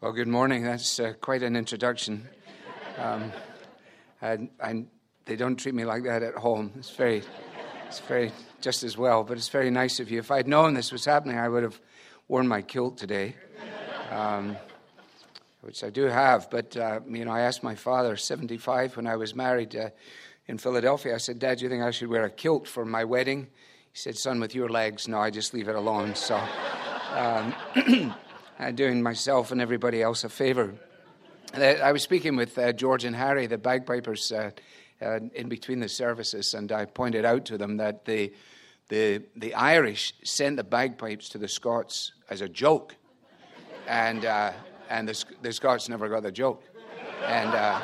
Well, good morning. That's uh, quite an introduction. Um, they don't treat me like that at home. It's very, it's very just as well. But it's very nice of you. If I'd known this was happening, I would have worn my kilt today, um, which I do have. But uh, you know, I asked my father, 75, when I was married uh, in Philadelphia. I said, "Dad, do you think I should wear a kilt for my wedding?" He said, "Son, with your legs, no, I just leave it alone." So. Um, uh, doing myself and everybody else a favor. Uh, I was speaking with uh, George and Harry, the bagpipers, uh, uh, in between the services, and I pointed out to them that the, the, the Irish sent the bagpipes to the Scots as a joke, and, uh, and the, the Scots never got the joke. And,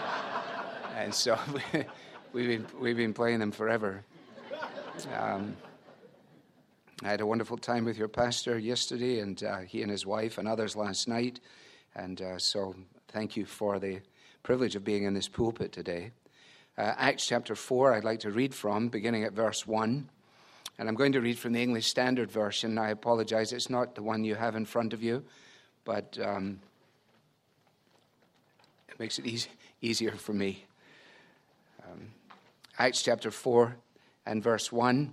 and so we've, been, we've been playing them forever. Um, I had a wonderful time with your pastor yesterday, and uh, he and his wife and others last night. And uh, so, thank you for the privilege of being in this pulpit today. Uh, Acts chapter 4, I'd like to read from, beginning at verse 1. And I'm going to read from the English Standard Version. I apologize, it's not the one you have in front of you, but um, it makes it easy, easier for me. Um, Acts chapter 4 and verse 1.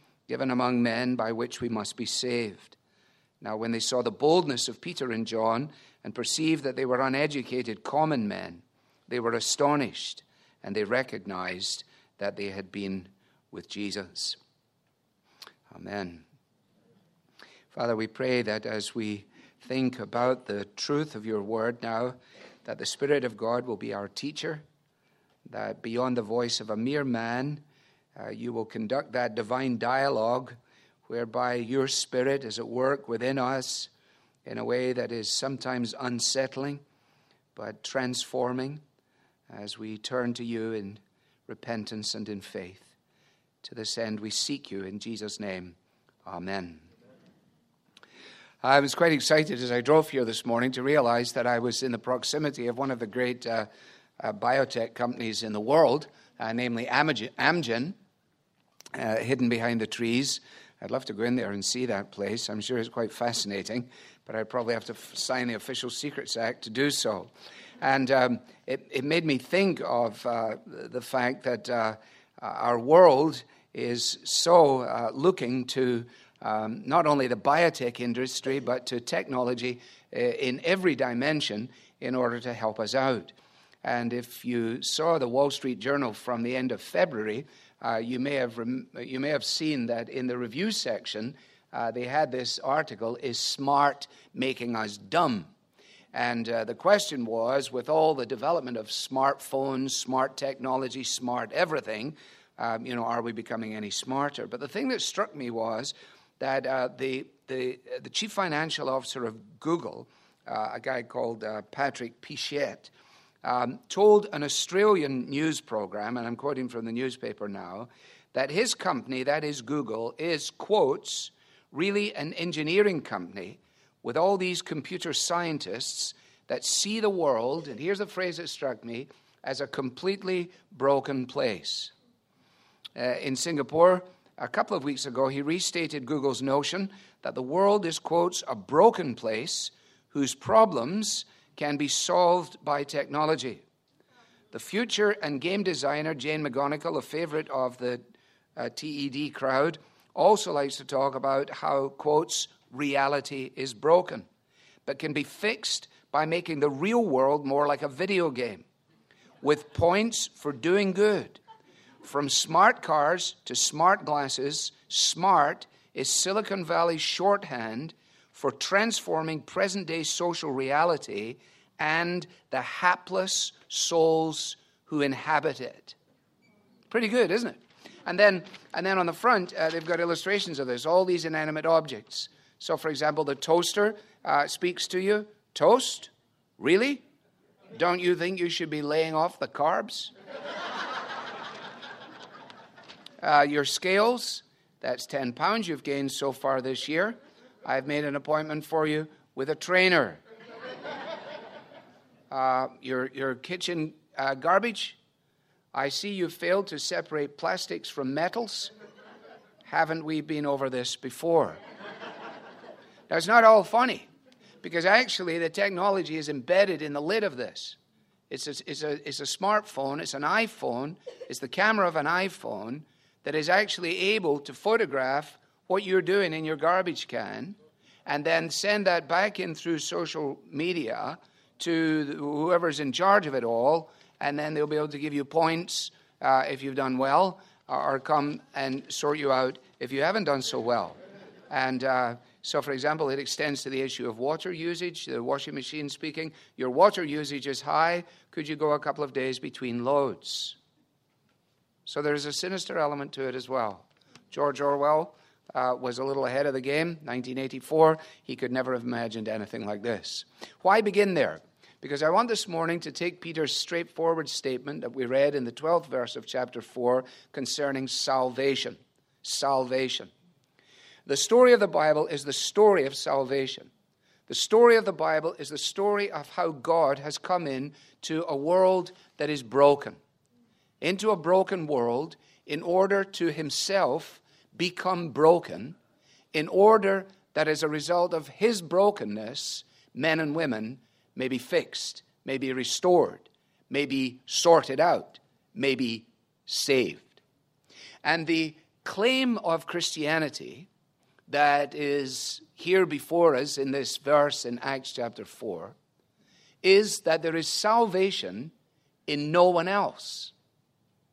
given among men by which we must be saved. Now, when they saw the boldness of Peter and John and perceived that they were uneducated common men, they were astonished and they recognized that they had been with Jesus. Amen. Father, we pray that as we think about the truth of your word now, that the Spirit of God will be our teacher, that beyond the voice of a mere man, uh, you will conduct that divine dialogue whereby your spirit is at work within us in a way that is sometimes unsettling but transforming as we turn to you in repentance and in faith. To this end, we seek you in Jesus' name. Amen. I was quite excited as I drove here this morning to realize that I was in the proximity of one of the great uh, uh, biotech companies in the world, uh, namely Amgen uh, hidden behind the trees. I'd love to go in there and see that place. I'm sure it's quite fascinating, but I'd probably have to f- sign the Official Secrets Act to do so. And um, it, it, made me think of uh, the fact that uh, our world is so uh, looking to um, not only the biotech industry, but to technology uh, in every dimension in order to help us out. And if you saw the Wall Street Journal from the end of February, uh, you, may have rem- you may have seen that in the review section, uh, they had this article Is smart making us dumb? And uh, the question was with all the development of smartphones, smart technology, smart everything, um, you know, are we becoming any smarter? But the thing that struck me was that uh, the, the, the chief financial officer of Google, uh, a guy called uh, Patrick Pichette, um, told an Australian news program, and I'm quoting from the newspaper now, that his company, that is Google, is, quotes, really an engineering company with all these computer scientists that see the world, and here's a phrase that struck me, as a completely broken place. uh, in Singapore a couple of weeks ago, he restated Google's notion that the world is, quotes, a broken place whose problems can be solved by technology. The future and game designer Jane McGonigal, a favorite of the uh, TED crowd, also likes to talk about how, quotes, reality is broken, but can be fixed by making the real world more like a video game with points for doing good. From smart cars to smart glasses, smart is Silicon Valley's shorthand for transforming present day social reality and the hapless souls who inhabit it. Pretty good, isn't it? And then, and then on the front, uh, they've got illustrations of this, all these inanimate objects. So, for example, the toaster uh, speaks to you Toast? Really? Don't you think you should be laying off the carbs? uh, your scales, that's 10 pounds you've gained so far this year. I've made an appointment for you with a trainer. Uh, your, your kitchen uh, garbage, I see you failed to separate plastics from metals. Haven't we been over this before? Now, it's not all funny because actually the technology is embedded in the lid of this. It's a, it's, a, it's a smartphone, it's an iPhone, it's the camera of an iPhone that is actually able to photograph what you're doing in your garbage can and then send that back in through social media to whoever's in charge of it all, and then they'll be able to give you points uh, if you've done well, or, come and sort you out if you haven't done so well. And uh, so, for example, it extends to the issue of water usage, the washing machine speaking. Your water usage is high. Could you go a couple of days between loads? So there's a sinister element to it as well. George Orwell uh, was a little ahead of the game, 1984. He could never have imagined anything like this. Why begin there? Because I want this morning to take Peter's straightforward statement that we read in the 12th verse of chapter 4 concerning salvation. Salvation. The story of the Bible is the story of salvation. The story of the Bible is the story of how God has come in to a world that is broken into a broken world in order to himself become broken, in order that as a result of his brokenness, men and women may be fixed, may be restored, may be sorted out, may be saved. And the claim of Christianity that is here before us in this verse in Acts chapter 4 is that there is salvation in no one else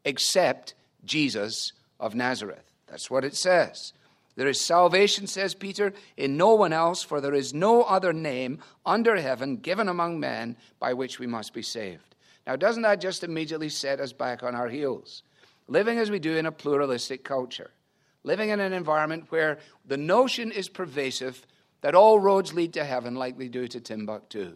except Jesus of Nazareth. That's what it says. There is salvation, says Peter, in no one else, for there is no other name under heaven given among men by which we must be saved. Now, doesn't that just immediately set us back on our heels? Living as we do in a pluralistic culture, living in an environment where the notion is pervasive that all roads lead to heaven, like they do to Timbuktu.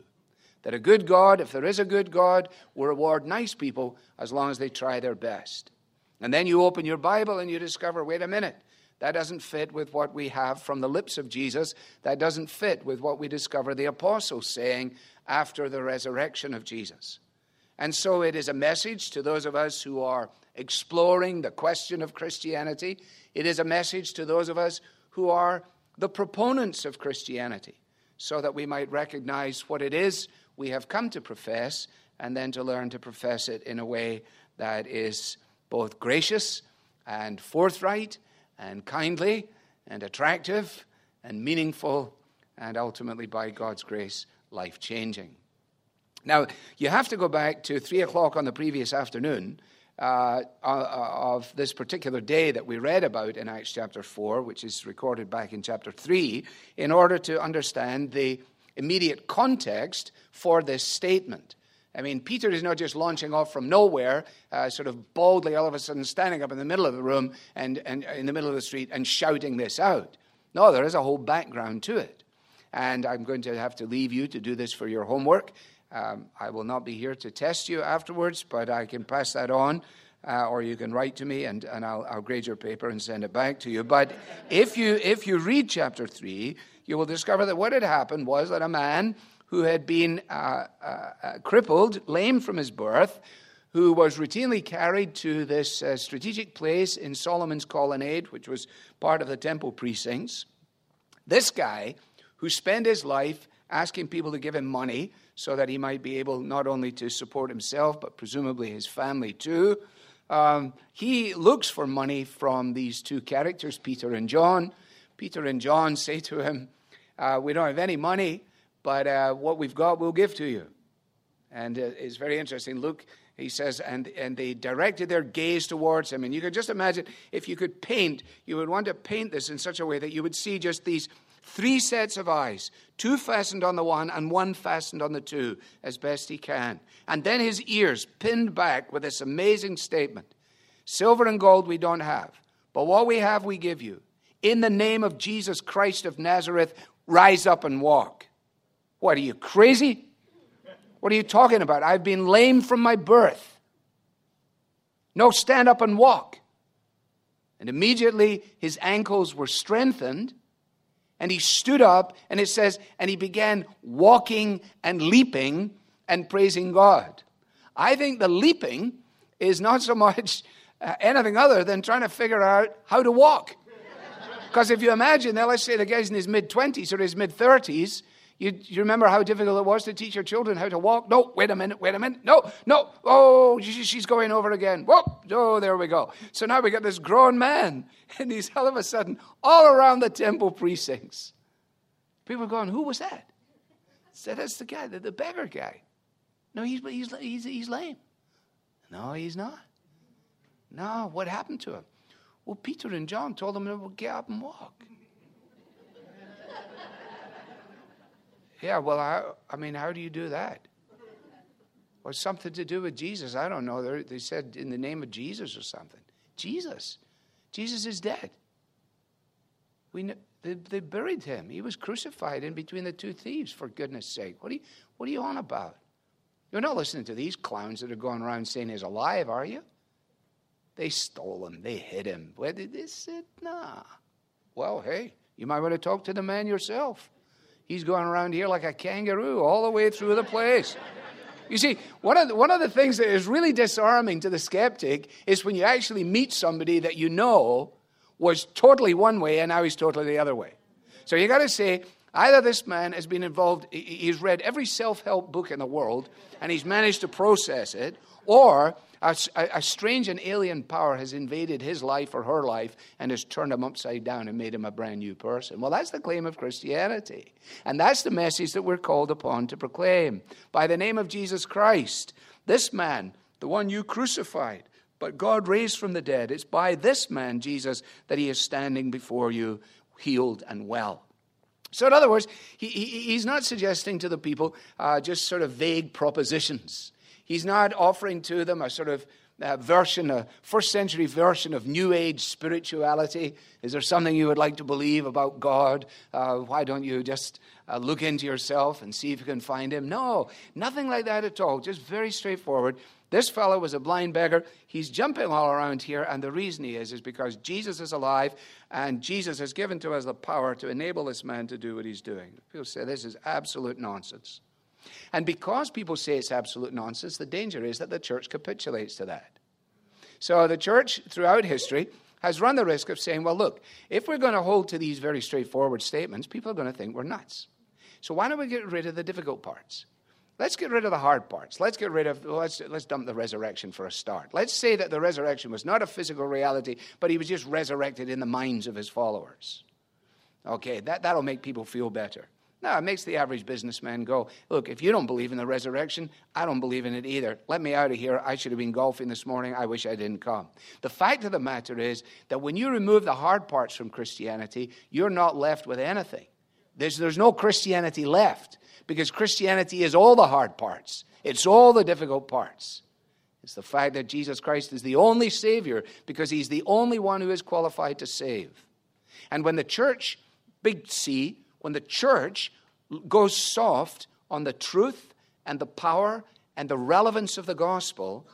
That a good God, if there is a good God, will reward nice people as long as they try their best. And then you open your Bible and you discover wait a minute, that doesn't fit with what we have from the lips of Jesus. That doesn't fit with what we discover the apostles saying after the resurrection of Jesus. And so it is a message to those of us who are exploring the question of Christianity. It is a message to those of us who are the proponents of Christianity so that we might recognize what it is we have come to profess and then to learn to profess it in a way that is both gracious and forthright and kindly and attractive and meaningful and ultimately, by God's grace, life changing. Now, you have to go back to 3 o'clock on the previous afternoon uh, uh, of this particular day that we read about in Acts chapter 4, which is recorded back in chapter 3, in order to understand the immediate context for this statement. I mean, Peter is not just launching off from nowhere, uh, sort of boldly all of a sudden standing up in the middle of the room and, and in the middle of the street and shouting this out. No, there is a whole background to it. And I'm going to have to leave you to do this for your homework. Um, I will not be here to test you afterwards, but I can pass that on. Uh, or you can write to me and, and I'll, I'll grade your paper and send it back to you. But if you, if you read chapter 3, you will discover that what had happened was that a man who had been uh, uh, uh, crippled, lame from his birth, who was routinely carried to this uh, strategic place in Solomon's colonnade, which was part of the temple precincts. This guy, who spent his life asking people to give him money so that he might be able not only to support himself, but presumably his family too, um, he looks for money from these two characters, Peter and John. Peter and John say to him, uh, We don't have any money, but uh, what we've got, we'll give to you. And uh, it's very interesting. Luke, he says, and, and they directed their gaze towards him. And you can just imagine if you could paint, you would want to paint this in such a way that you would see just these three sets of eyes, two fastened on the one and one fastened on the two, as best he can. And then his ears pinned back with this amazing statement Silver and gold we don't have, but what we have we give you. In the name of Jesus Christ of Nazareth, rise up and walk. What, are you crazy? What are you talking about? I've been lame from my birth. No, stand up and walk. And immediately his ankles were strengthened, and he stood up, and it says, and he began walking and leaping and praising God. I think the leaping is not so much uh, anything other than trying to figure out how to walk. Because if you imagine, now let's say the guy's in his mid 20s or his mid 30s, you, you, remember how difficult it was to teach your children how to walk? No, wait a minute, wait a minute. No, no. Oh, she's going over again. Whoa, oh, there we go. So now we got this grown man, and he's all of a sudden all around the temple precincts. People are going, Who was that? said, That's the guy, the, the beggar guy. No, he's, he's, he's, he's lame. No, he's not. No, what happened to him? Well, Peter and John told him to get up and walk. Yeah, well, I, I mean, how do you do that? Well, something to do with Jesus. I don't know. They're, they said in the name of Jesus or something. Jesus. Jesus is dead. We they, they buried him. He was crucified in between the two thieves, for goodness sake. What are you, what are you on about? You're not listening to these clowns that are going around saying he's alive, are you? They stole him. They hid him. Where did they sit? Nah. Well, hey, you might want to talk to the man yourself. He's going around here like a kangaroo all the way through the place. You see, one of, the, one of the things that is really disarming to the skeptic is when you actually meet somebody that you know was totally one way and now he's totally the other way. So you got to say, either this man has been involved, he's read every self help book in the world and he's managed to process it, or a, a, strange and alien power has invaded his life or her life and has turned him upside down and made him a brand new person. Well, that's the claim of Christianity. And that's the message that we're called upon to proclaim. By the name of Jesus Christ, this man, the one you crucified, but God raised from the dead, it's by this man, Jesus, that he is standing before you, healed and well. So, in other words, he, he, he's not suggesting to the people uh, just sort of vague propositions. He's not offering to them a sort of uh, version, a first century version of New Age spirituality. Is there something you would like to believe about God? Uh, why don't you just uh, look into yourself and see if you can find Him? No, nothing like that at all. Just very straightforward. This fellow was a blind beggar. He's jumping all around here, and the reason he is is because Jesus is alive, and Jesus has given to us the power to enable this man to do what he's doing. People say this is absolute nonsense. And because people say it's absolute nonsense, the danger is that the church capitulates to that. So the church throughout history has run the risk of saying, well, look, if we're going to hold to these very straightforward statements, people are going to think we're nuts. So why don't we get rid of the difficult parts? Let's get rid of the hard parts. Let's get rid of, let's, let's dump the resurrection for a start. Let's say that the resurrection was not a physical reality, but he was just resurrected in the minds of his followers. Okay, that, that'll make people feel better. No, it makes the average businessman go, Look, if you don't believe in the resurrection, I don't believe in it either. Let me out of here. I should have been golfing this morning. I wish I didn't come. The fact of the matter is that when you remove the hard parts from Christianity, you're not left with anything. There's, there's no Christianity left because Christianity is all the hard parts, it's all the difficult parts. It's the fact that Jesus Christ is the only Savior because He's the only one who is qualified to save. And when the church, big C, when the church goes soft on the truth and the power and the relevance of the gospel,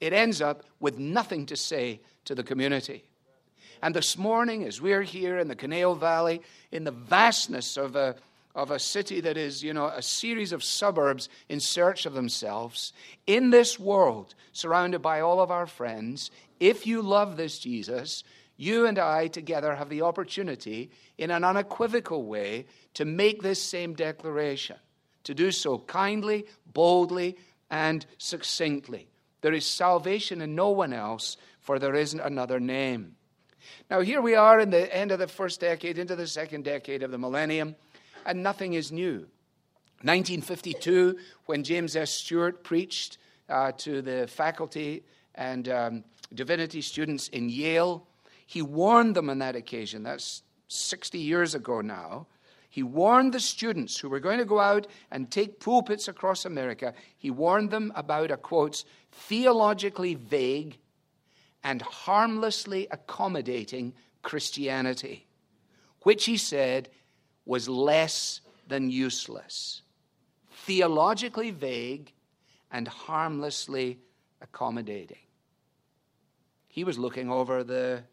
it ends up with nothing to say to the community. And this morning, as we're here in the Conejo Valley, in the vastness of, a, of a city that is, you know, a series of suburbs in search of themselves, in this world, surrounded by all of our friends, if you love this Jesus, you and I together have the opportunity, in an unequivocal way, to make this same declaration, to do so kindly, boldly, and succinctly. There is salvation in no one else, for there isn't another name. Now, here we are in the end of the first decade, into the second decade of the millennium, and nothing is new. 1952, when James S. Stewart preached uh, to the faculty and um, divinity students in Yale, he warned them on that occasion. That's 60 years ago now. He warned the students who were going to go out and take pulpits across America, he warned them about a quote, theologically vague and harmlessly accommodating Christianity, which he said was less than useless. Theologically vague and harmlessly accommodating. He was looking over the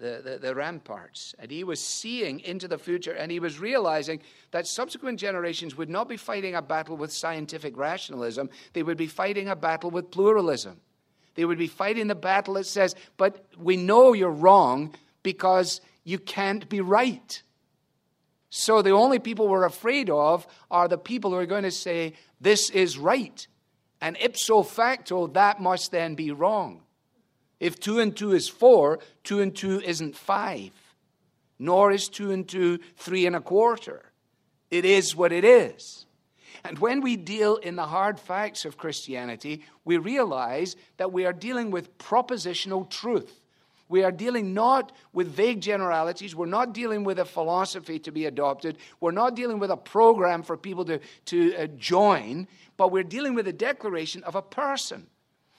the, the, the, ramparts. And he was seeing into the future, and he was realizing that subsequent generations would not be fighting a battle with scientific rationalism, they would be fighting a battle with pluralism. They would be fighting the battle that says, but we know you're wrong because you can't be right. So the only people we're afraid of are the people who are going to say, this is right. And ipso facto, that must then be wrong. If two and two is four, two and two isn't five, nor is two and two three and a quarter. It is what it is. And when we deal in the hard facts of Christianity, we realize that we are dealing with propositional truth. We are dealing not with vague generalities. We're not dealing with a philosophy to be adopted. We're not dealing with a program for people to, to uh, join, but we're dealing with a declaration of a person.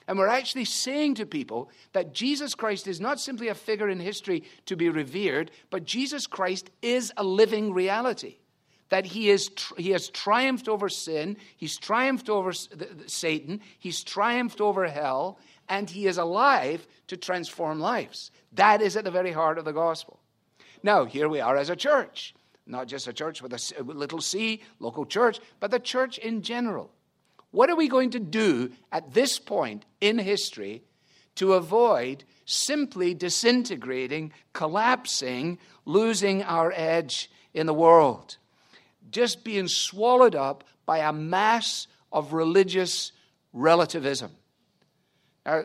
And we're actually saying to people that Jesus Christ is not simply a figure in history to be revered, but Jesus Christ is a living reality. That he, is, he has triumphed over sin, he's triumphed over Satan, he's triumphed over hell, and he is alive to transform lives. That is at the very heart of the gospel. Now, here we are as a church, not just a church with a little c, local church, but the church in general. What are we going to do at this point in history to avoid simply disintegrating, collapsing, losing our edge in the world? Just being swallowed up by a mass of religious relativism. Now,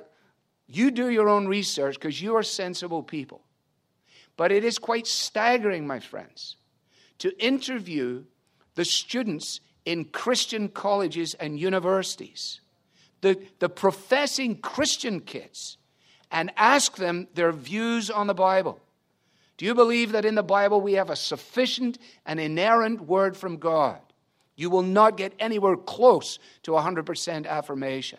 you do your own research because you are sensible people. But it is quite staggering, my friends, to interview the students in Christian colleges and universities, the, the professing Christian kids, and ask them their views on the Bible. Do you believe that in the Bible we have a sufficient and inerrant word from God? You will not get anywhere close to 100% affirmation.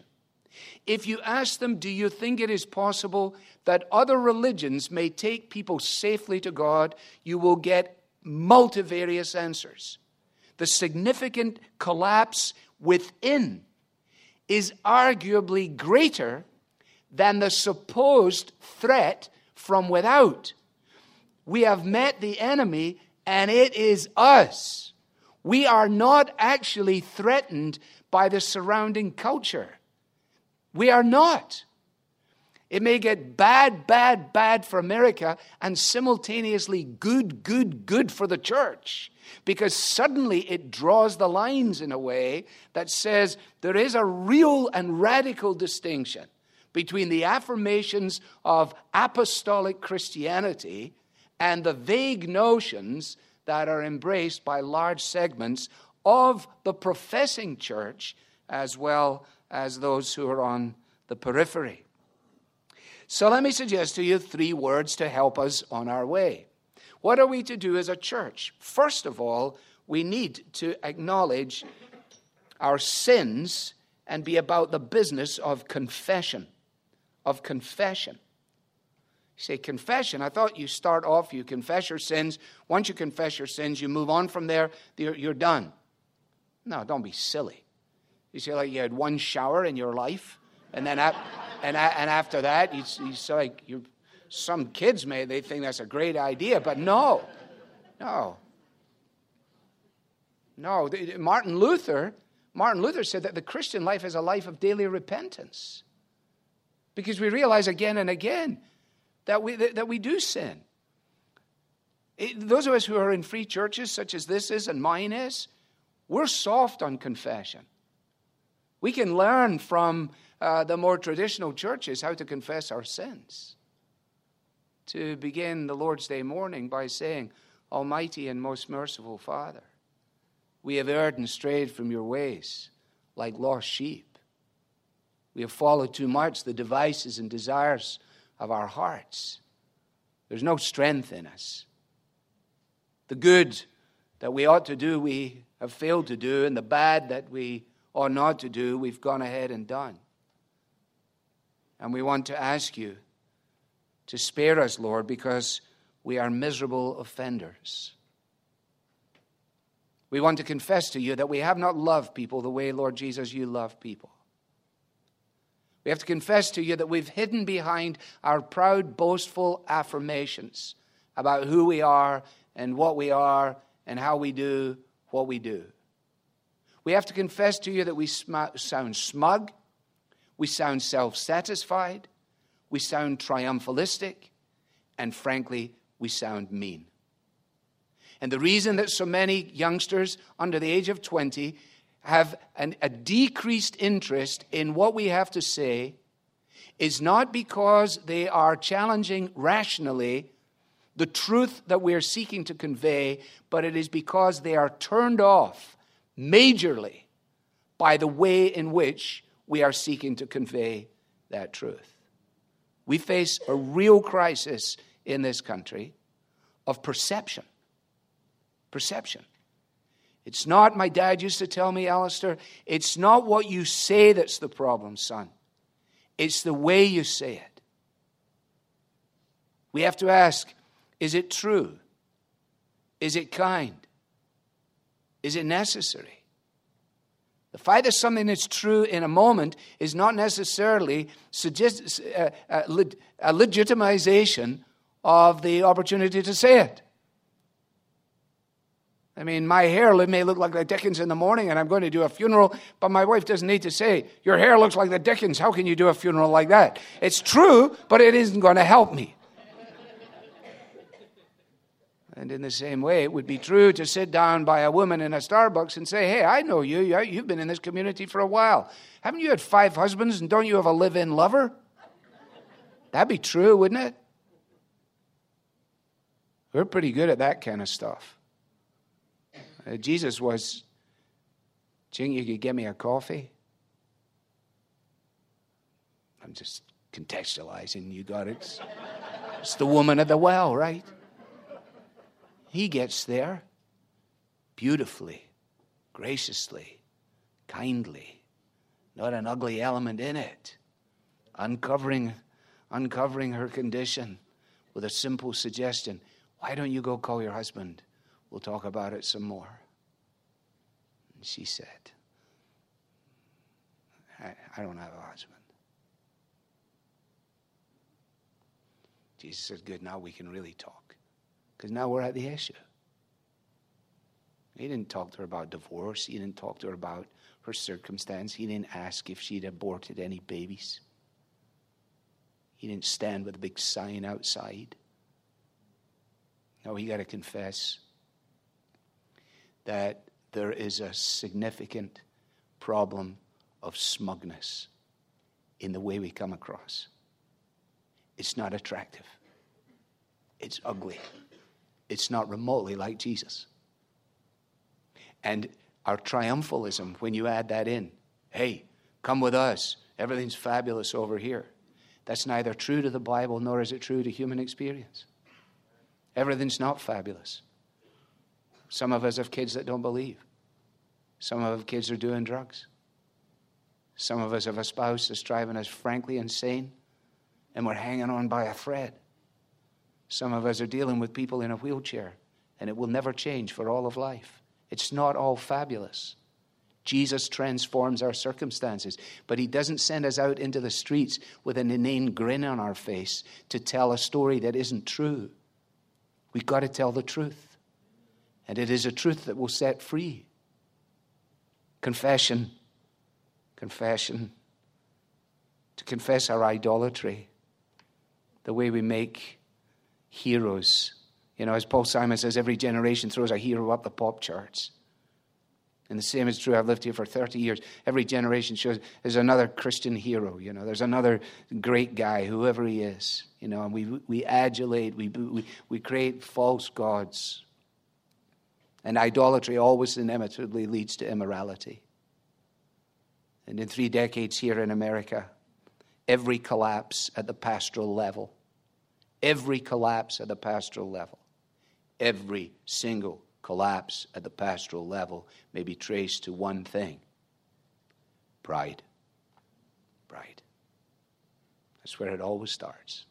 If you ask them, Do you think it is possible that other religions may take people safely to God? you will get multivarious answers the significant collapse within is arguably greater than the supposed threat from without. We have met the enemy, and it is us. We are not actually threatened by the surrounding culture. We are not. It may get bad, bad, bad for America and simultaneously good, good, good for the church because suddenly it draws the lines in a way that says there is a real and radical distinction between the affirmations of apostolic Christianity and the vague notions that are embraced by large segments of the professing church as well as those who are on the periphery. So let me suggest to you three words to help us on our way. What are we to do as a church? First of all, we need to acknowledge our sins and be about the business of confession. Of confession. You say confession. I thought you start off, you confess your sins. Once you confess your sins, you move on from there, you're, you're done. No, don't be silly. You say, like you had one shower in your life, and then and, and after that, you, you say, like you're some kids may they think that's a great idea, but no, no. No, Martin Luther, Martin Luther said that the Christian life is a life of daily repentance. Because we realize again and again that we, that we do sin. It, those of us who are in free churches, such as this is and mine is, we're soft on confession. We can learn from uh, the more traditional churches how to confess our sins. To begin the Lord's Day morning by saying, Almighty and most merciful Father, we have erred and strayed from your ways like lost sheep. We have followed too much the devices and desires of our hearts. There's no strength in us. The good that we ought to do, we have failed to do, and the bad that we ought not to do, we've gone ahead and done. And we want to ask you to spare us, Lord, because we are miserable offenders. We want to confess to you that we have not loved people the way, Lord Jesus, you love people. We have to confess to you that we've hidden behind our proud, boastful affirmations about who we are and what we are and how we do what we do. We have to confess to you that we sm- sound smug, we sound self satisfied, we sound triumphalistic, and frankly, we sound mean. And the reason that so many youngsters under the age of 20 have an, a decreased interest in what we have to say is not because they are challenging rationally the truth that we are seeking to convey, but it is because they are turned off majorly by the way in which we are seeking to convey that truth. We face a real crisis in this country of perception. Perception. It's not, my dad used to tell me, Alistair, it's not what you say that's the problem, son. It's the way you say it. We have to ask is it true? Is it kind? Is it necessary? The fact that something is true in a moment is not necessarily suggest, uh, uh, a legitimization of the opportunity to say it. I mean, my hair may look like the Dickens in the morning and I'm going to do a funeral, but my wife doesn't need to say, Your hair looks like the Dickens. How can you do a funeral like that? It's true, but it isn't going to help me. And in the same way, it would be true to sit down by a woman in a Starbucks and say, Hey, I know you. You've been in this community for a while. Haven't you had five husbands and don't you have a live in lover? That'd be true, wouldn't it? We're pretty good at that kind of stuff. Uh, Jesus was, Jing, you could get me a coffee? I'm just contextualizing. You got it. It's the woman at the well, right? He gets there beautifully, graciously, kindly, not an ugly element in it, uncovering, uncovering her condition with a simple suggestion Why don't you go call your husband? We'll talk about it some more. And she said, I, I don't have a husband. Jesus said, Good, now we can really talk. Because now we're at the issue. He didn't talk to her about divorce. He didn't talk to her about her circumstance. He didn't ask if she'd aborted any babies. He didn't stand with a big sign outside. No, he got to confess that there is a significant problem of smugness in the way we come across. It's not attractive, it's ugly it's not remotely like Jesus. And our triumphalism, when you add that in, hey, come with us, everything's fabulous over here. That's neither true to the Bible nor is it true to human experience. Everything's not fabulous. Some of us have kids that don't believe. Some of our kids are doing drugs. Some of us have a spouse that's driving us frankly insane, and we're hanging on by a thread. Some of us are dealing with people in a wheelchair, and it will never change for all of life. It's not all fabulous. Jesus transforms our circumstances, but He doesn't send us out into the streets with an inane grin on our face to tell a story that isn't true. We've got to tell the truth, and it is a truth that will set free. Confession. Confession. To confess our idolatry, the way we make heroes. You know, as Paul Simon says, every generation throws a hero up the pop charts. And the same is true. I've lived here for 30 years. Every generation shows there's another Christian hero, you know, there's another great guy, whoever he is, you know, and we, we adulate, we, we, we create false gods. And idolatry always inevitably leads to immorality. And in three decades here in America, every collapse at the pastoral level, every collapse at the pastoral level, every single collapse at the pastoral level may be traced to one thing pride. Pride. That's where it always starts.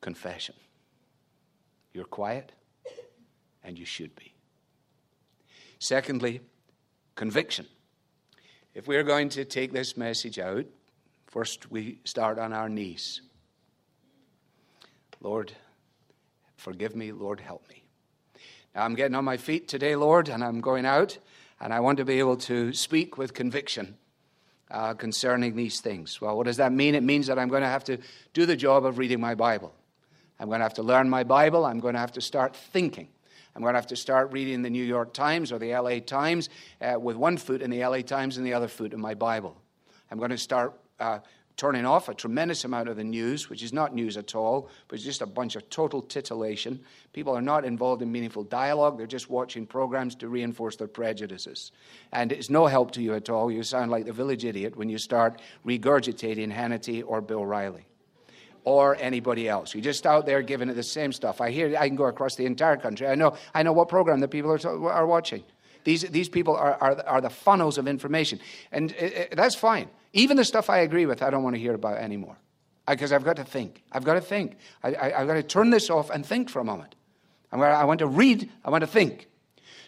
Confession. You're quiet, and you should be. Secondly, conviction. If we're going to take this message out, first we start on our knees. Lord, Forgive me, Lord, help me. Now I'm getting on my feet today, Lord, and I'm going out, and I want to be able to speak with conviction uh, concerning these things. Well, what does that mean? It means that I'm going to have to do the job of reading my Bible. I'm going to have to learn my Bible. I'm going to have to start thinking. I'm going to have to start reading the New York Times or the LA Times uh, with one foot in the LA Times and the other foot in my Bible. I'm going to start uh, turning off a tremendous amount of the news, which is not news at all, but it's just a bunch of total titillation. People are not involved in meaningful dialogue, they're just watching programs to reinforce their prejudices. And it's no help to you at all. You sound like the village idiot when you start regurgitating Hannity or Bill O'Reilly. Or anybody else. You're just out there giving it the same stuff. I hear I can go across the entire country. I know, I know what program the people are, are watching. These, these people are, are, are the funnels of information. And it, it, that's fine. Even the stuff I agree with, I don't want to hear about anymore. Because I've got to think. I've got to think. I, have got to turn this off and think for a moment. Gonna, I want to read, I want to think.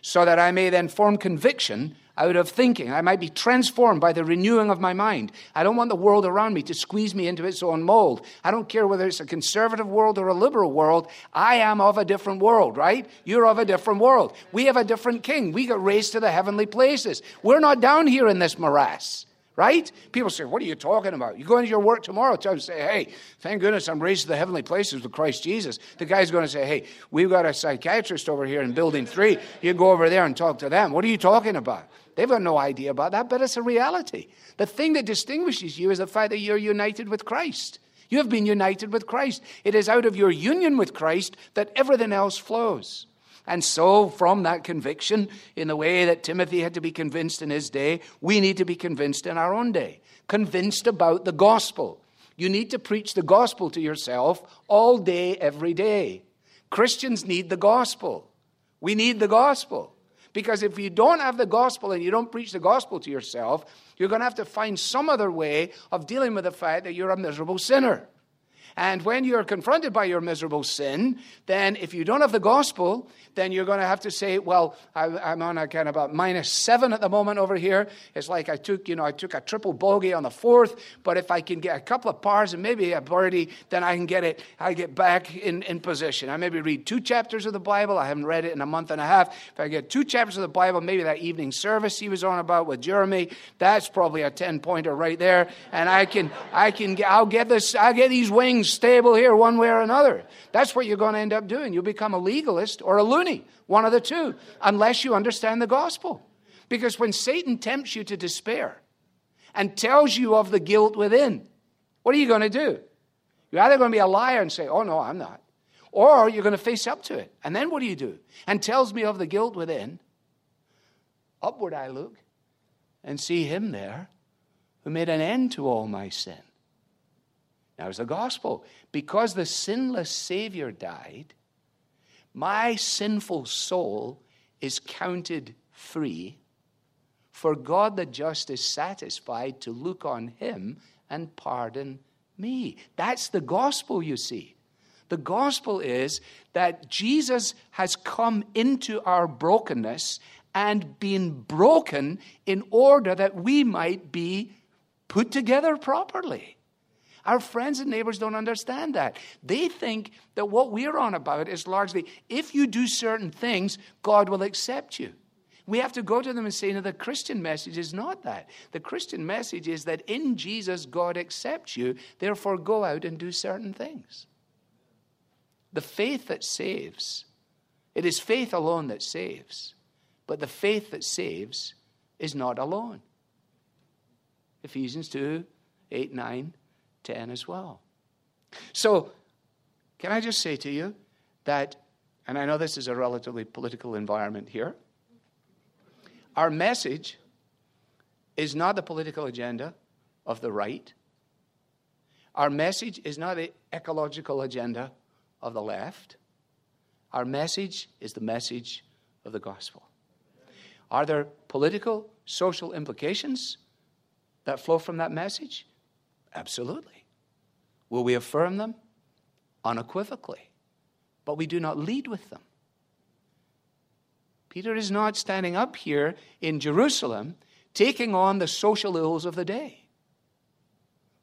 So that I may then form conviction out of thinking. I might be transformed by the renewing of my mind. I don't want the world around me to squeeze me into its own mold. I don't care whether it's a conservative world or a liberal world. I am of a different world, right? You're of a different world. We have a different king. We got raised to the heavenly places. We're not down here in this morass right? People say, What are you talking about? You go into your work tomorrow, tell them, say, Hey, thank goodness I'm raised to the heavenly places with Christ Jesus. The guy's going to say, Hey, we've got a psychiatrist over here in building three. You go over there and talk to them. What are you talking about? They've got no idea about that, but it's a reality. The thing that distinguishes you is the fact that you're united with Christ. You have been united with Christ. It is out of your union with Christ that everything else flows. And so, from that conviction, in the way that Timothy had to be convinced in his day, we need to be convinced in our own day. Convinced about the gospel. You need to preach the gospel to yourself all day, every day. Christians need the gospel. We need the gospel. Because if you don't have the gospel and you don't preach the gospel to yourself, you're going to have to find some other way of dealing with the fact that you're a miserable sinner. And when you're confronted by your miserable sin, then if you don't have the gospel, then you're going to have to say, well, I'm on a kind of a minus seven at the moment over here. It's like I took, you know, I took a triple bogey on the fourth, but if I can get a couple of pars and maybe a birdie, then I can get it, I get back in, in position. I maybe read two chapters of the Bible. I haven't read it in a month and a half. If I get two chapters of the Bible, maybe that evening service he was on about with Jeremy, that's probably a 10 pointer right there. And I can, I can, I'll get this, I'll get these wings stable here one way or another. That's what you're going to end up doing. You'll become a legalist or a loony, one of the two, unless you understand the gospel. Because when Satan tempts you to despair and tells you of the guilt within, what are you going to do? You're either going to be a liar and say, Oh, no, I'm not. Or you're going to face up to it. And then what do you do? And tells me of the guilt within. Upward I look and see him there who made an end to all my sin now, it's the gospel. Because the sinless Savior died, my sinful soul is counted free, for God the just is satisfied to look on him and pardon me. That's the gospel, you see. The gospel is that Jesus has come into our brokenness and been broken in order that we might be put together properly. Our friends and neighbors don't understand that. They think that what we're on about is largely if you do certain things, God will accept you. We have to go to them and say, no, the Christian message is not that. The Christian message is that in Jesus, God accepts you, therefore go out and do certain things. The faith that saves, it is faith alone that saves, but the faith that saves is not alone. Ephesians 2 8, 9, 10 as well. So, can I just say to you that, and I know this is a relatively political environment here, our message is not the political agenda of the right. Our message is not the ecological agenda of the left. Our message is the message of the gospel. Are there political, social implications that flow from that message? Absolutely. Will we affirm them? Unequivocally. But we do not lead with them. Peter is not standing up here in Jerusalem taking on the social ills of the day.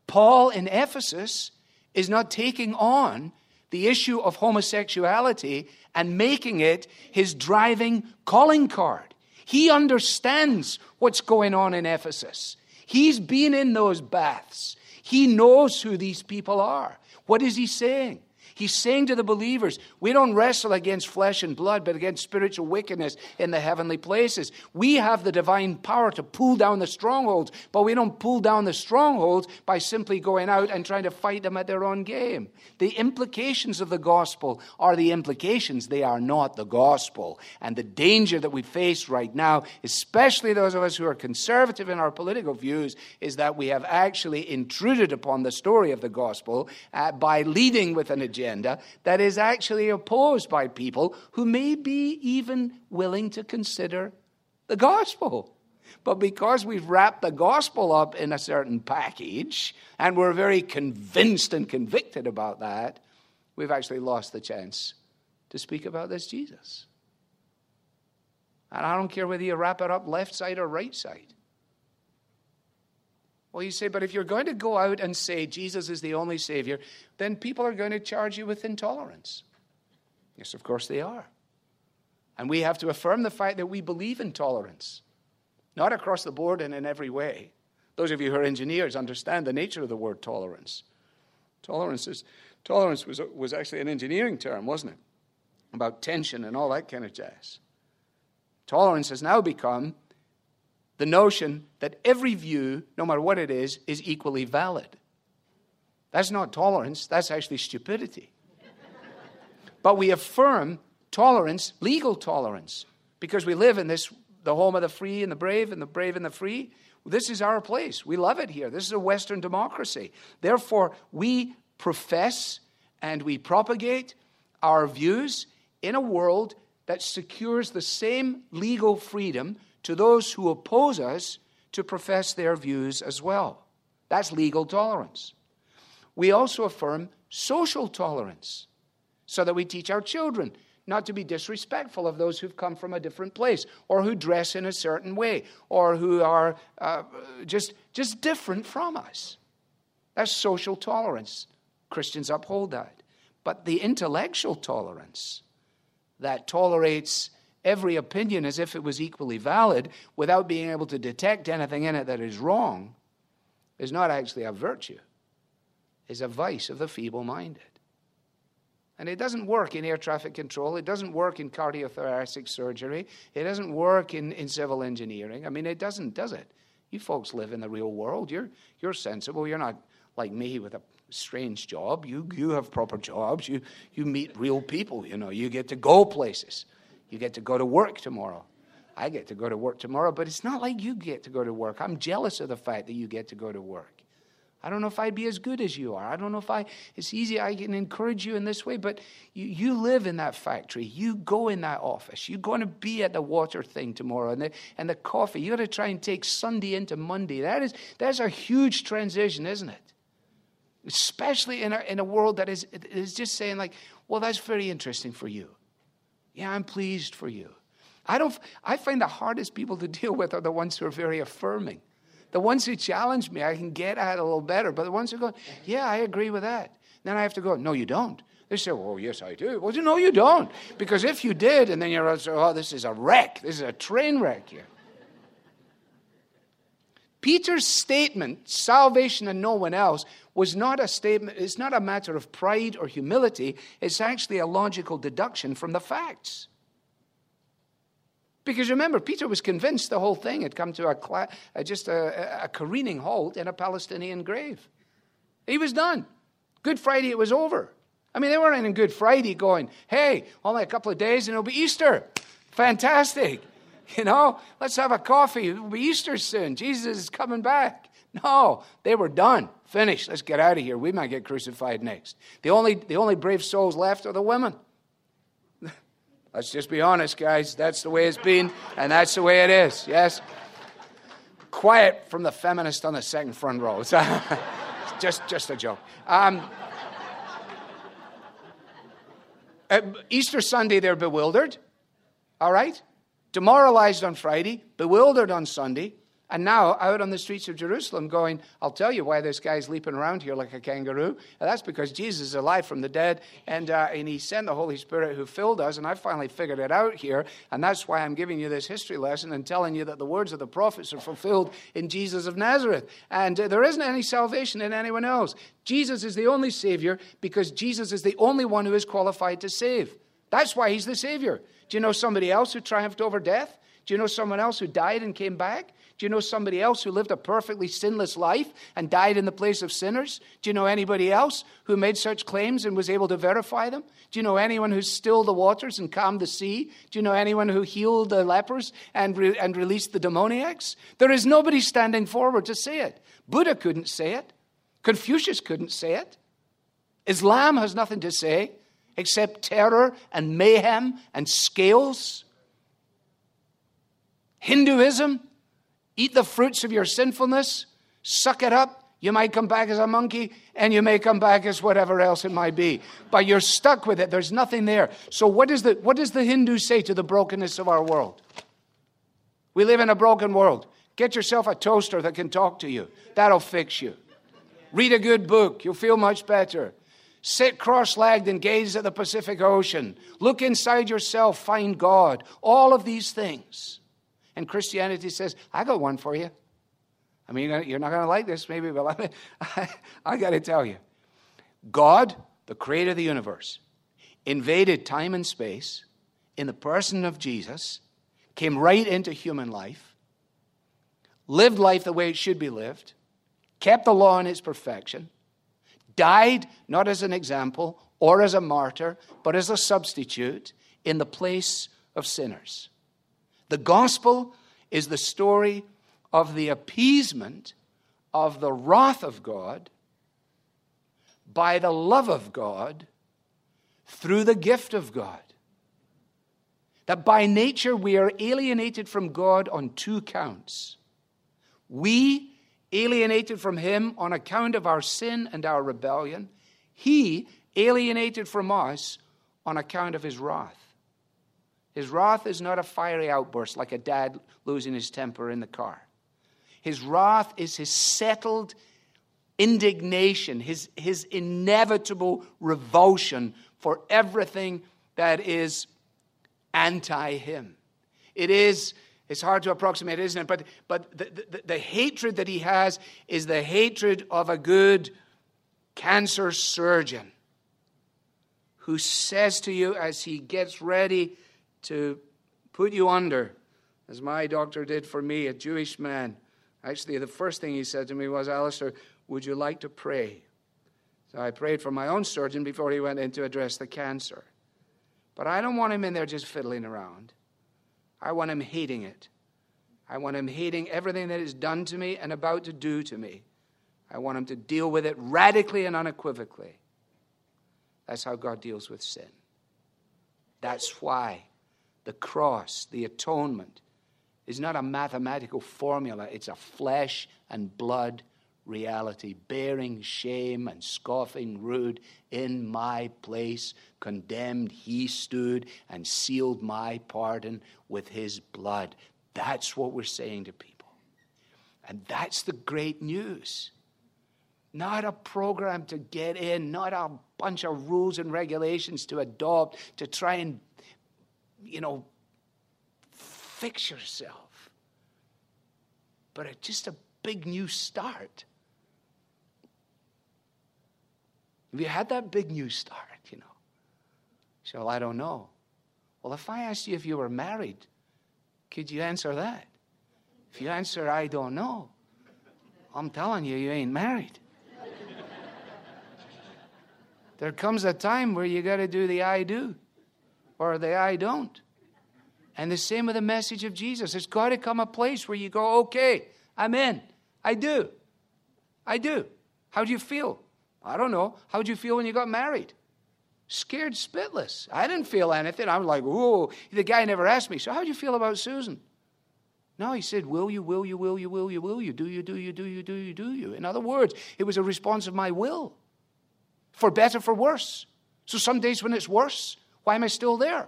Paul in Ephesus is not taking on the issue of homosexuality and making it his driving calling card. He understands what's going on in Ephesus. He's been in those baths. He knows who these people are. What is he saying? He's saying to the believers, we don't wrestle against flesh and blood, but against spiritual wickedness in the heavenly places. We have the divine power to pull down the strongholds, but we don't pull down the strongholds by simply going out and trying to fight them at their own game. The implications of the gospel are the implications, they are not the gospel. And the danger that we face right now, especially those of us who are conservative in our political views, is that we have actually intruded upon the story of the gospel uh, by leading with an agenda agenda that is actually opposed by people who may be even willing to consider the gospel. But because we've wrapped the gospel up in a certain package and we're very convinced and convicted about that, we've actually lost the chance to speak about this Jesus. And I don't care whether you wrap it up left side or right side. Well, you say, but if you're going to go out and say Jesus is the only Savior, then people are going to charge you with intolerance. Yes, of course they are. And we have to affirm the fact that we believe in tolerance, not across the board and in every way. Those of you who are engineers understand the nature of the word tolerance. Tolerance, is, tolerance was, was actually an engineering term, wasn't it? About tension and all that kind of jazz. Tolerance has now become the notion that every view, no matter what it is, is equally valid. That's not tolerance, that's actually stupidity. but we affirm tolerance, legal tolerance, because we live in this, the home of the free and the brave, and the brave and the free. This is our place. We love it here. This is a Western democracy. Therefore, we profess and we propagate our views in a world that secures the same legal freedom to those who oppose us to profess their views as well. That's legal tolerance. We also affirm social tolerance so that we teach our children not to be disrespectful of those who've come from a different place or who dress in a certain way or who are uh, just, just different from us. That's social tolerance. Christians uphold that. But the intellectual tolerance that tolerates every opinion as if it was equally valid without being able to detect anything in it that is wrong is not actually a virtue, is a vice of the feeble minded. And it doesn't work in air traffic control. It doesn't work in cardiothoracic surgery. It doesn't work in, in civil engineering. I mean, it doesn't, does it? You folks live in the real world. You're, you're sensible. You're not like me with a strange job. You, you have proper jobs. You, you meet real people, you know. You get to go places. You get to go to work tomorrow. I get to go to work tomorrow, but it's not like you get to go to work. I'm jealous of the fact that you get to go to work. I don't know if I'd be as good as you are. I don't know if I, it's easy, I can encourage you in this way, but you, you live in that factory. You go in that office. You're going to be at the water thing tomorrow and the, and the coffee. You're going to try and take Sunday into Monday. That is, that's a huge transition, isn't it? Especially in a, in a world that is, is just saying, like, well, that's very interesting for you. Yeah, I'm pleased for you. I, don't, I find the hardest people to deal with are the ones who are very affirming. The ones who challenge me, I can get at a little better. But the ones who go, yeah, I agree with that. Then I have to go, no, you don't. They say, well, yes, I do. Well, no, you don't. Because if you did, and then you're, also, oh, this is a wreck. This is a train wreck here. Peter's statement, salvation and no one else, was not a statement, it's not a matter of pride or humility. It's actually a logical deduction from the facts. Because remember, Peter was convinced the whole thing had come to a, uh, a just a, a careening halt in a Palestinian grave. He was done. Good Friday, it was over. I mean, they weren't in Good Friday going, hey, only a couple of days and it'll be Easter. Fantastic. You know, let's have a coffee. It'll be Easter soon. Jesus is coming back. No, they were done. Finished. Let's get out of here. We might get crucified next. The only, the only brave souls left are the women. Let's just be honest, guys. That's the way it's been, and that's the way it is. Yes? Quiet from the feminist on the second front row. It's just, just a joke. Um, Easter Sunday, they're bewildered. All right? demoralized on Friday, bewildered on Sunday, and now out on the streets of Jerusalem going, I'll tell you why this guy's leaping around here like a kangaroo. And that's because Jesus is alive from the dead, and, uh, and he sent the Holy Spirit who filled us, and I finally figured it out here. And that's why I'm giving you this history lesson and telling you that the words of the prophets are fulfilled in Jesus of Nazareth. And uh, there isn't any salvation in anyone else. Jesus is the only Savior because Jesus is the only one who is qualified to save. That's why he's the Savior. Do you know somebody else who triumphed over death? Do you know someone else who died and came back? Do you know somebody else who lived a perfectly sinless life and died in the place of sinners? Do you know anybody else who made such claims and was able to verify them? Do you know anyone who stilled the waters and calmed the sea? Do you know anyone who healed the lepers and, re- and released the demoniacs? There is nobody standing forward to say it. Buddha couldn't say it. Confucius couldn't say it. Islam has nothing to say except terror and mayhem and scales? Hinduism, eat the fruits of your sinfulness, suck it up. You might come back as a monkey, and you may come back as whatever else it might be. But you're stuck with it. There's nothing there. So, what, is the, what does the Hindu say to the brokenness of our world? We live in a broken world. Get yourself a toaster that can talk to you, that'll fix you. Read a good book, you'll feel much better. Sit cross legged and gaze at the Pacific Ocean. Look inside yourself, find God. All of these things. And Christianity says, I got one for you. I mean, you're not going to like this, maybe, but I, I got to tell you. God, the creator of the universe, invaded time and space in the person of Jesus, came right into human life, lived life the way it should be lived, kept the law in its perfection, died not as an example or as a martyr, but as a substitute in the place of sinners. The gospel is the story of the appeasement of the wrath of God by the love of God through the gift of God. That by nature we are alienated from God on two counts. We alienated from him on account of our sin and our rebellion. He alienated from us on account of his wrath. His wrath is not a fiery outburst like a dad losing his temper in the car. His wrath is his settled indignation, his, his inevitable revulsion for everything that is anti him. It is it's hard to approximate, isn't it? But, but the, the, the, hatred that he has is the hatred of a good cancer surgeon who says to you as he gets ready to put you under, as my doctor did for me, a Jewish man. Actually, the first thing he said to me was, Alistair, would you like to pray? So I prayed for my own surgeon before he went in to address the cancer. But I don't want him in there just fiddling around. I want him hating it. I want him hating everything that is done to me and about to do to me. I want him to deal with it radically and unequivocally. That's how God deals with sin. That's why the cross, the atonement, is not a mathematical formula, it's a flesh and blood reality, bearing shame and scoffing rude in my place, condemned, he stood and sealed my pardon with his blood. That's what we're saying to people. And that's the great news. Not a program to get in, not a bunch of rules and regulations to adopt to try and, you know, fix yourself, but a, just a big new start. Have you had that big new start, you know? So, well, I don't know. Well, if I asked you if you were married, could you answer that? If you answer, I don't know, I'm telling you, you ain't married. there comes a time where you got to do the I do or the I don't. And the same with the message of Jesus. There's got to come a place where you go, okay, I'm in. I do. I do. How do you feel? I don't know. How did you feel when you got married? Scared spitless. I didn't feel anything. I'm like, whoa. The guy never asked me, so how do you feel about Susan? No, he said, Will you, will you, will you, will you, will you, do you, do you, do you, do you, do you. In other words, it was a response of my will, for better, for worse. So some days when it's worse, why am I still there?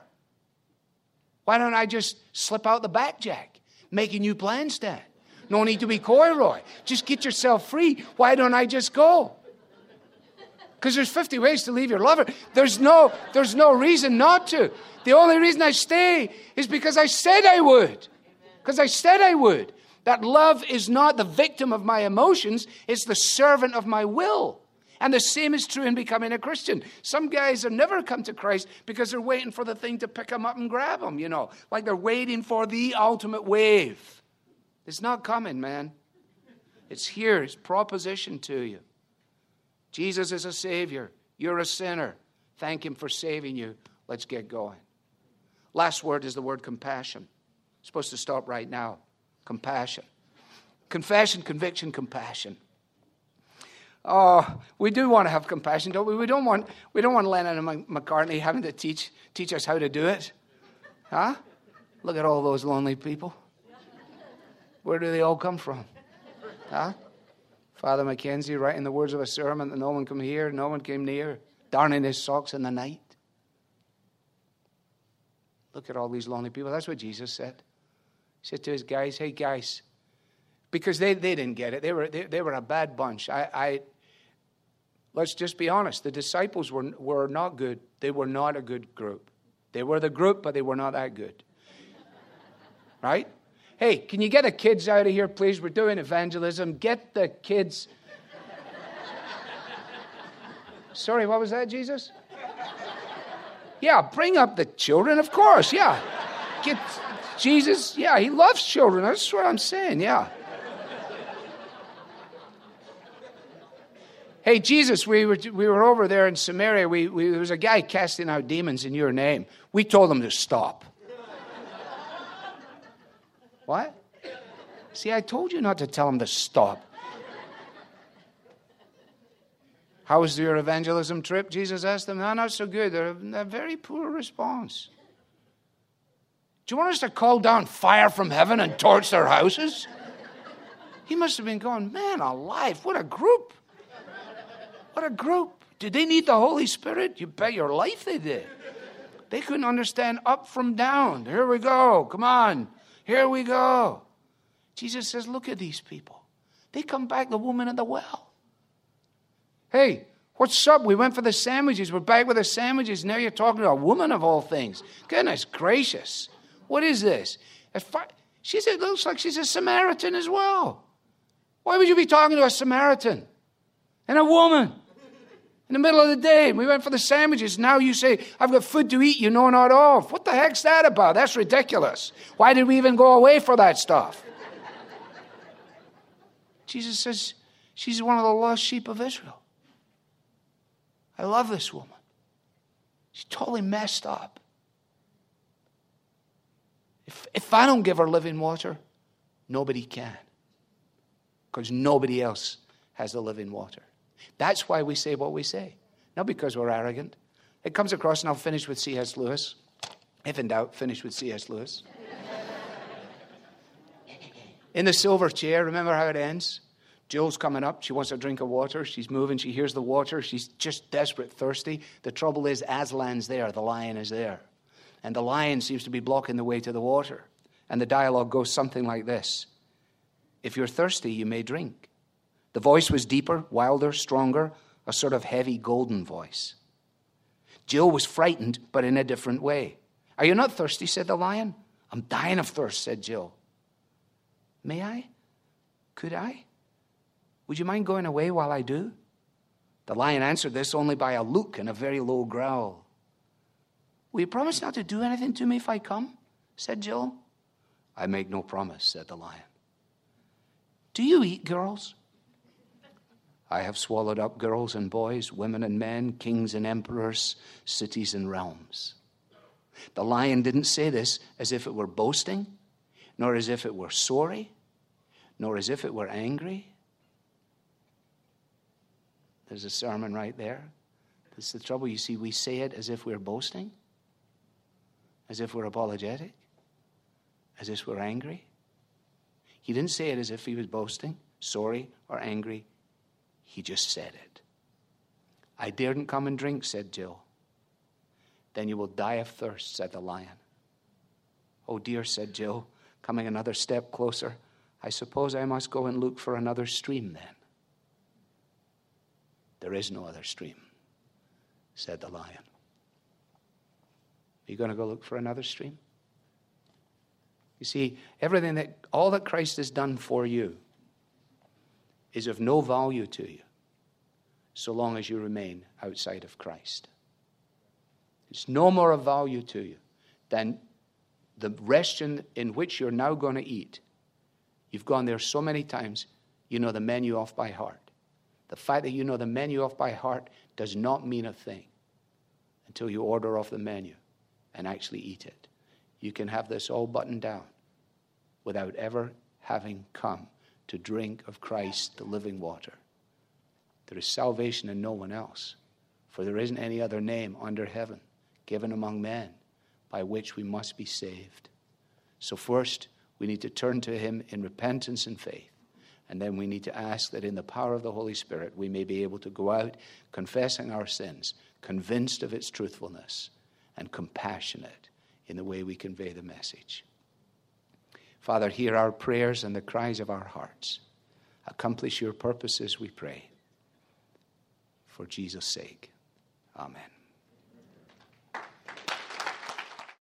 Why don't I just slip out the back jack, make a new plan, Stan? No need to be coy, Roy. Just get yourself free. Why don't I just go? Because there's 50 ways to leave your lover. There's no, there's no reason not to. The only reason I stay is because I said I would because I said I would. That love is not the victim of my emotions, it's the servant of my will. And the same is true in becoming a Christian. Some guys have never come to Christ because they're waiting for the thing to pick them up and grab them, you know, like they're waiting for the ultimate wave. It's not coming, man. It's here, it's proposition to you. Jesus is a Savior. You're a sinner. Thank Him for saving you. Let's get going. Last word is the word compassion supposed to stop right now. Compassion. Confession, conviction, compassion. Oh, we do want to have compassion, don't we? We don't want, we don't want Lennon and McCartney having to teach, teach us how to do it. Huh? Look at all those lonely people. Where do they all come from? Huh? Father McKenzie writing the words of a sermon that no one came here, no one came near, darning his socks in the night. Look at all these lonely people. That's what Jesus said He said to his guys, hey, guys, because they, they didn't get it. They were, they, they were a bad bunch. I, I, let's just be honest. The disciples were, were not good. They were not a good group. They were the group, but they were not that good. Right? Hey, can you get the kids out of here, please? We're doing evangelism. Get the kids. Sorry, what was that, Jesus? Yeah, bring up the children, of course. Yeah. Get, Jesus, yeah, he loves children. That's what I'm saying, yeah. Hey, Jesus, we were, we were over there in Samaria. We, we, there was a guy casting out demons in your name. We told him to stop. what? See, I told you not to tell him to stop. How was your evangelism trip? Jesus asked them. No, not so good. They're, a very poor response. Do you want us to call down fire from heaven and torch their houses? He must have been going, man alive, what a group. What a group. Did they need the Holy Spirit? You bet your life they did. They couldn't understand up from down. Here we go. Come on. Here we go. Jesus says, Look at these people. They come back, the woman at the well. Hey, what's up? We went for the sandwiches. We're back with the sandwiches. Now you're talking to a woman of all things. Goodness gracious. What is this? She said, looks like she's a Samaritan as well. Why would you be talking to a Samaritan and a woman in the middle of the day? and We went for the sandwiches. Now you say, I've got food to eat you know not of. What the heck's that about? That's ridiculous. Why did we even go away for that stuff? Jesus says, She's one of the lost sheep of Israel. I love this woman. She's totally messed up. If, if I don't give her living water, nobody can. Because nobody else has the living water. That's why we say what we say. Not because we're arrogant. It comes across, and I'll finish with C.S. Lewis. If in doubt, finish with C.S. Lewis. in the silver chair, remember how it ends? Jill's coming up. She wants a drink of water. She's moving. She hears the water. She's just desperate, thirsty. The trouble is, Aslan's there. The lion is there and the lion seems to be blocking the way to the water. And the dialogue goes something like this If you're thirsty, you may drink. The voice was deeper, wilder, stronger, a sort of heavy golden voice. Jill was frightened, but in a different way. Are you not thirsty? said the lion. I'm dying of thirst, said Jill. May I? Could I? Would you mind going away while I do? The lion answered this only by a look and a very low growl. Will you promise not to do anything to me if I come? said Jill. I make no promise, said the lion. Do you eat girls? I have swallowed up girls and boys, women and men, kings and emperors, cities and realms. The lion didn't say this as if it were boasting, nor as if it were sorry, nor as if it were angry. There's a sermon right there. That's the trouble. You see, we say it as if we're boasting, as if we're apologetic, as if we're angry. He didn't say it as if he was boasting, sorry, or angry. He just said it. I daren't come and drink, said Jill. Then you will die of thirst, said the lion. Oh dear, said Jill, coming another step closer. I suppose I must go and look for another stream then. There is no other stream, said the lion. Are you going to go look for another stream? You see, everything that, all that Christ has done for you is of no value to you so long as you remain outside of Christ. It's no more of value to you than the restaurant in which you're now going to eat. You've gone there so many times, you know the menu off by heart. The fact that you know the menu off by heart does not mean a thing until you order off the menu and actually eat it. You can have this all buttoned down without ever having come to drink of Christ, the living water. There is salvation in no one else, for there isn't any other name under heaven given among men by which we must be saved. So, first, we need to turn to Him in repentance and faith. And then we need to ask that in the power of the Holy Spirit, we may be able to go out confessing our sins, convinced of its truthfulness, and compassionate in the way we convey the message. Father, hear our prayers and the cries of our hearts. Accomplish your purposes, we pray. For Jesus' sake. Amen.